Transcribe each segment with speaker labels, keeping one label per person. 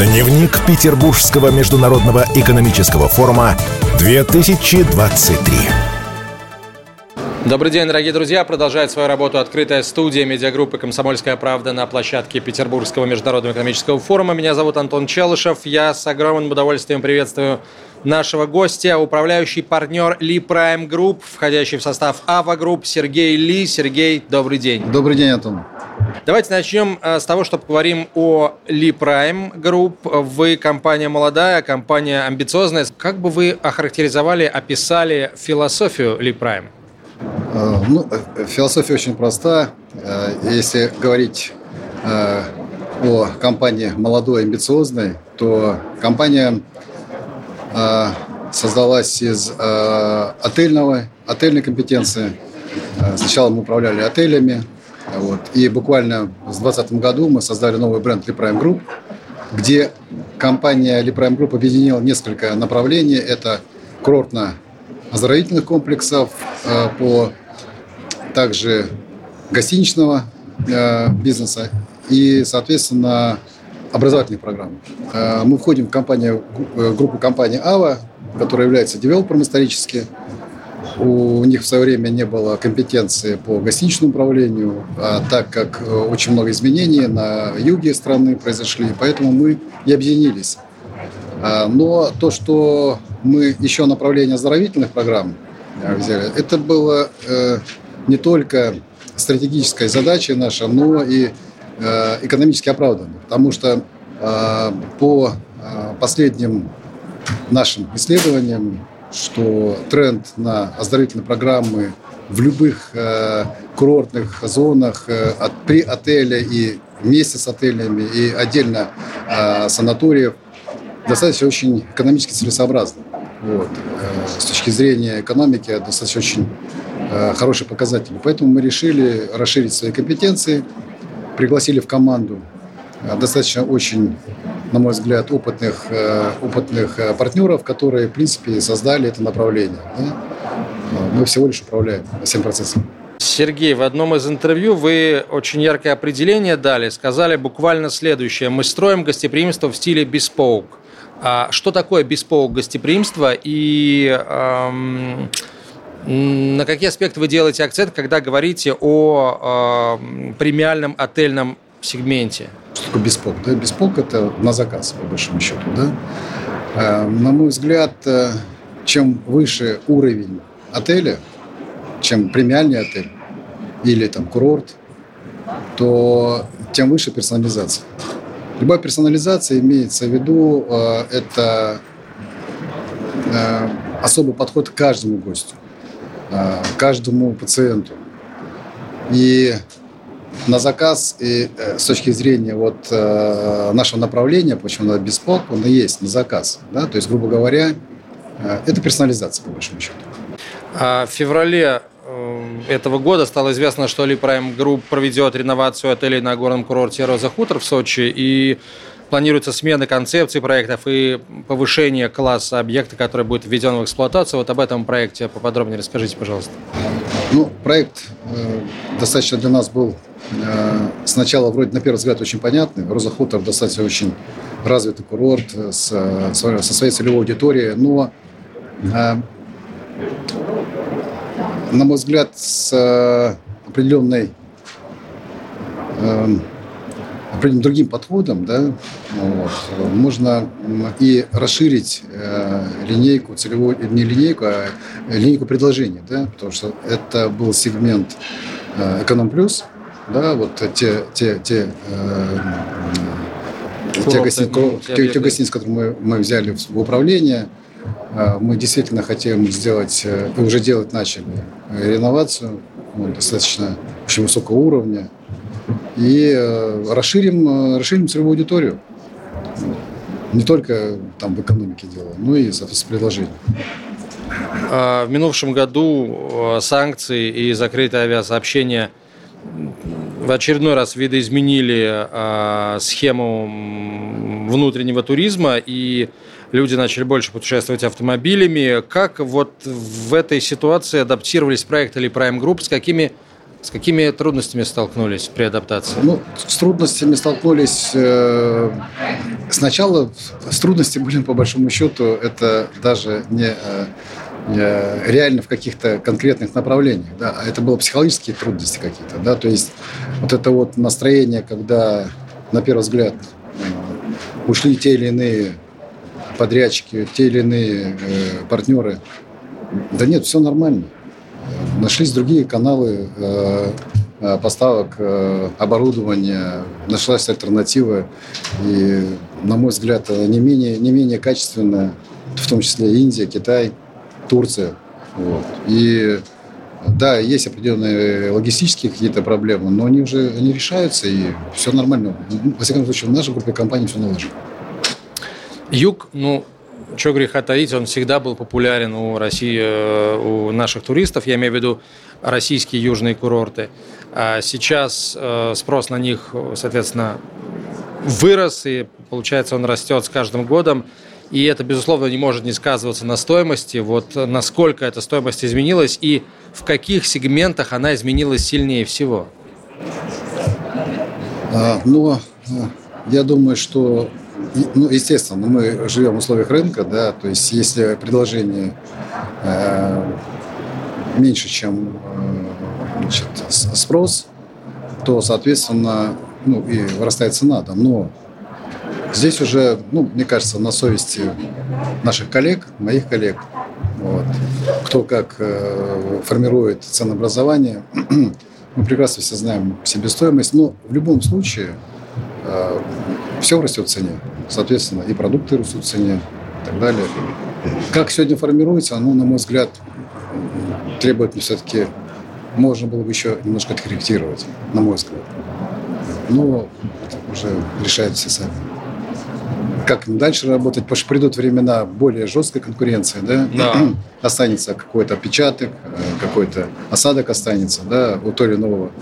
Speaker 1: Дневник Петербургского международного экономического форума 2023.
Speaker 2: Добрый день, дорогие друзья. Продолжает свою работу открытая студия медиагруппы «Комсомольская правда» на площадке Петербургского международного экономического форума. Меня зовут Антон Челышев. Я с огромным удовольствием приветствую нашего гостя, управляющий партнер Lee Prime Group, входящий в состав Ava Group, Сергей Ли. Сергей, добрый день.
Speaker 3: Добрый день, Антон.
Speaker 2: Давайте начнем э, с того, что поговорим о Ли Prime Group. Вы компания молодая, компания амбициозная. Как бы вы охарактеризовали, описали философию Ли Prime?
Speaker 3: Э, ну, э, философия очень проста. Если говорить о компании молодой, амбициозной, то компания создалась из отельного, отельной компетенции. Сначала мы управляли отелями, вот. И буквально в 2020 году мы создали новый бренд Liprime Group, где компания Liprime Group объединила несколько направлений. Это курортно-оздоровительных комплексов, э, по также гостиничного э, бизнеса и, соответственно, образовательных программ. Э, мы входим в компанию, группу компании АВА, которая является девелопером исторически, у них в свое время не было компетенции по гостиничному управлению, а так как э, очень много изменений на юге страны произошли, поэтому мы и объединились. А, но то, что мы еще направление оздоровительных программ э, взяли, это было э, не только стратегической задачей наша, но и экономически оправданно. Потому что по последним нашим исследованиям что тренд на оздоровительные программы в любых э, курортных зонах э, от, при отеле и вместе с отелями и отдельно э, санаториев достаточно очень экономически целесообразно. Вот. Э, с точки зрения экономики достаточно очень э, хорошие показатели. Поэтому мы решили расширить свои компетенции, пригласили в команду э, достаточно очень на мой взгляд, опытных, э, опытных э, партнеров, которые, в принципе, создали это направление. Да? Мы всего лишь управляем всем процессом.
Speaker 2: Сергей, в одном из интервью вы очень яркое определение дали, сказали буквально следующее. Мы строим гостеприимство в стиле bespoke. А что такое bespoke гостеприимство и эм, на какие аспекты вы делаете акцент, когда говорите о э, премиальном отельном сегменте?
Speaker 3: Что такое бесполк? Да? Бесполк – это на заказ, по большому счету. Да? Э, на мой взгляд, э, чем выше уровень отеля, чем премиальный отель или там курорт, то тем выше персонализация. Любая персонализация имеется в виду, э, это особый подход к каждому гостю, каждому пациенту. И на заказ и э, с точки зрения вот э, нашего направления, почему надо бесполк, он и есть на заказ. Да? То есть, грубо говоря, э, это персонализация, по большому счету.
Speaker 2: А в феврале этого года стало известно, что Ли Prime Group проведет реновацию отелей на горном курорте Роза Хутор в Сочи и планируется смена концепции проектов и повышение класса объекта, который будет введен в эксплуатацию. Вот об этом проекте поподробнее расскажите, пожалуйста.
Speaker 3: Ну, проект э, достаточно для нас был сначала вроде на первый взгляд очень понятный. Роза Хутор достаточно очень развитый курорт с, со своей целевой аудиторией, но э, на мой взгляд, с э, определенной определенным другим подходом, да, вот, можно и расширить э, линейку, целевую, не линейку, а линейку предложений, да, потому что это был сегмент э, эконом плюс, да, вот те, те, те, э, те, гостиницы, те, те гостиницы, которые мы, мы взяли в управление, э, мы действительно хотим сделать, э, уже делать начали, э, реновацию ну, достаточно очень высокого уровня и расширим, расширим целевую аудиторию. Не только там в экономике дело, но и, соответственно, предложение.
Speaker 2: А, в минувшем году санкции и закрытое авиасообщение в очередной раз видоизменили э, схему внутреннего туризма, и люди начали больше путешествовать автомобилями. Как вот в этой ситуации адаптировались проекты или Prime Group, с какими С какими трудностями столкнулись при адаптации?
Speaker 3: Ну, с трудностями столкнулись э, сначала. С трудностями были, по большому счету, это даже не, э, реально в каких-то конкретных направлениях. Да, а это было психологические трудности какие-то. Да, то есть вот это вот настроение, когда, на первый взгляд, э, ушли те или иные подрядчики, те или иные э, партнеры. Да нет, все нормально нашлись другие каналы э, э, поставок э, оборудования, нашлась альтернатива. И, на мой взгляд, не менее, не менее качественная, в том числе Индия, Китай, Турция. Вот. И да, есть определенные логистические какие-то проблемы, но они уже они решаются, и все нормально. Во всяком случае, в нашей группе компаний все налажено.
Speaker 2: Юг, ну, что греха таить, он всегда был популярен у России, э, у наших туристов, я имею в виду российские южные курорты. А сейчас э, спрос на них, соответственно, вырос, и получается он растет с каждым годом. И это, безусловно, не может не сказываться на стоимости. Вот насколько эта стоимость изменилась и в каких сегментах она изменилась сильнее всего?
Speaker 3: А, ну, я думаю, что ну, естественно, мы живем в условиях рынка, да, то есть если предложение э, меньше, чем э, значит, спрос, то, соответственно, ну, и вырастает цена, да, но здесь уже, ну, мне кажется, на совести наших коллег, моих коллег, вот, кто как э, формирует ценообразование, мы прекрасно все знаем себестоимость, но в любом случае э, все растет в цене. Соответственно, и продукты растут в цене и так далее. Как сегодня формируется, оно, на мой взгляд, требует все-таки, можно было бы еще немножко откорректировать, на мой взгляд. Но уже решают все сами. Как дальше работать, потому что придут времена более жесткой конкуренции, да? да. останется какой-то отпечаток, э, какой-то осадок останется, да, у того или иного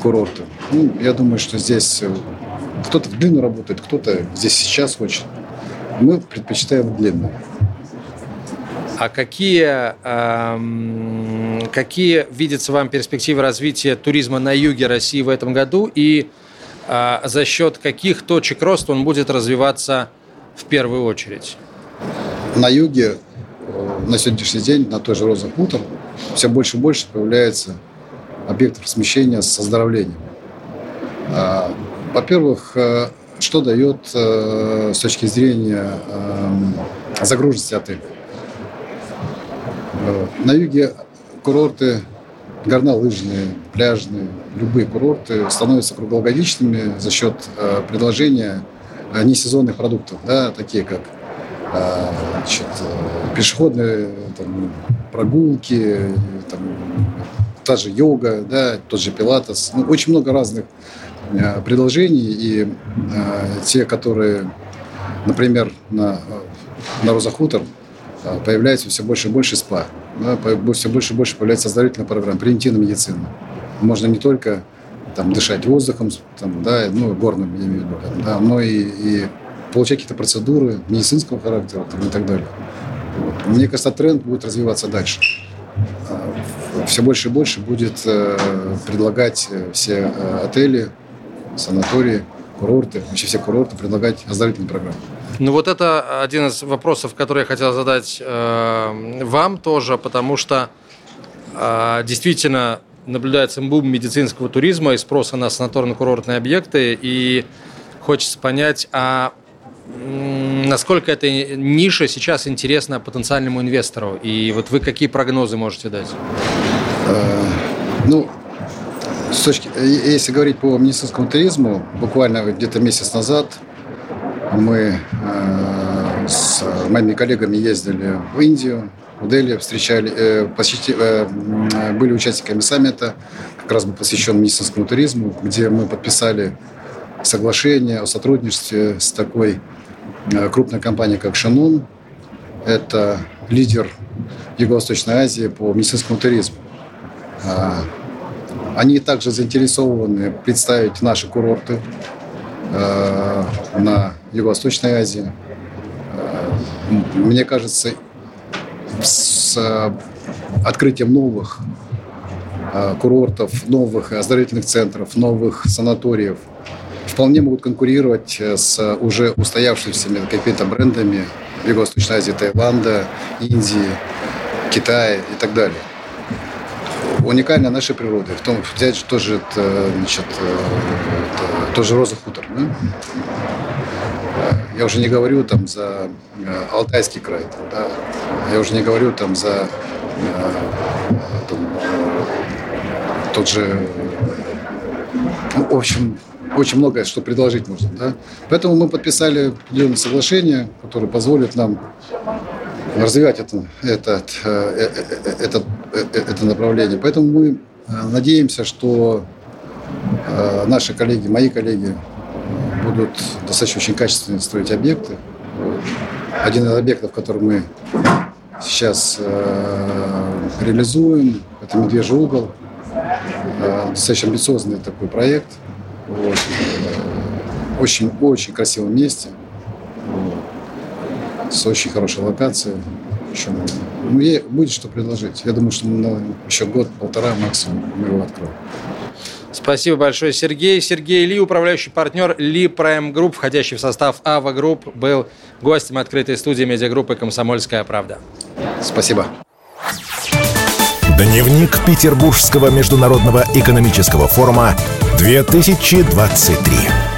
Speaker 3: курорта. Ну, я думаю, что здесь кто-то в длину работает, кто-то здесь сейчас хочет. Мы предпочитаем длинную.
Speaker 2: А какие, эм, какие видятся вам перспективы развития туризма на юге России в этом году и э, за счет каких точек роста он будет развиваться в первую очередь?
Speaker 3: На юге э, на сегодняшний день, на той же Роза Хутор, все больше и больше появляется объектов размещения с оздоровлением. А, во-первых, э, что дает э, с точки зрения э, загруженности отеля? На юге курорты горнолыжные, пляжные, любые курорты становятся круглогодичными за счет предложения несезонных продуктов, да, такие как значит, пешеходные там, прогулки, там, та же йога, да, тот же пилатес. Ну, очень много разных Э, предложений, и э, те, которые, например, на, на Розахутор э, появляется все больше и больше СПА, да, все больше и больше появляется оздоровительная программа, превентивная медицина. Можно не только там, дышать воздухом, там, да, ну, горным, я имею в виду, да, но и, и получать какие-то процедуры медицинского характера там, и так далее. Вот. Мне кажется, тренд будет развиваться дальше. Все больше и больше будет предлагать все отели санатории, курорты, вообще все курорты предлагать оздоровительные программы.
Speaker 2: Ну вот это один из вопросов, который я хотел задать э, вам тоже, потому что э, действительно наблюдается бум медицинского туризма и спроса на санаторно-курортные объекты, и хочется понять, а насколько эта ниша сейчас интересна потенциальному инвестору, и вот вы какие прогнозы можете дать?
Speaker 3: Э, ну, с точки, если говорить по медицинскому туризму, буквально где-то месяц назад мы э, с моими коллегами ездили в Индию, в Дели, встречали, э, посети, э, были участниками саммита, как раз был посвящен медицинскому туризму, где мы подписали соглашение о сотрудничестве с такой э, крупной компанией, как Шанун. Это лидер Юго-Восточной Азии по медицинскому туризму. А, они также заинтересованы представить наши курорты э, на Юго-Восточной Азии. Э, мне кажется, с открытием новых курортов, новых оздоровительных центров, новых санаториев вполне могут конкурировать с уже устоявшимися какими-то брендами Юго-Восточной Азии, Таиланда, Индии, Китая и так далее уникальна нашей природы. В том, взять тоже, значит, тоже роза хутор. Да? Я уже не говорю там за э, Алтайский край, там, да? я уже не говорю там за э, там, тот же, ну, в общем, очень многое, что предложить можно. Да? Поэтому мы подписали определенное соглашение, которое позволит нам развивать это, этот, э, это, это направление. Поэтому мы надеемся, что наши коллеги, мои коллеги будут достаточно очень качественно строить объекты. Один из объектов, который мы сейчас э, реализуем, это «Медвежий угол». Э, достаточно амбициозный такой проект. Вот. Очень-очень красивом месте. С очень хорошей локацией. Еще, ну, будет что предложить. Я думаю, что на еще год-полтора максимум мы его откроем.
Speaker 2: Спасибо большое, Сергей. Сергей Ли, управляющий партнер Lee Prime Group, входящий в состав Ava Group, был гостем открытой студии медиагруппы «Комсомольская правда».
Speaker 3: Спасибо.
Speaker 1: Дневник Петербургского международного экономического форума 2023.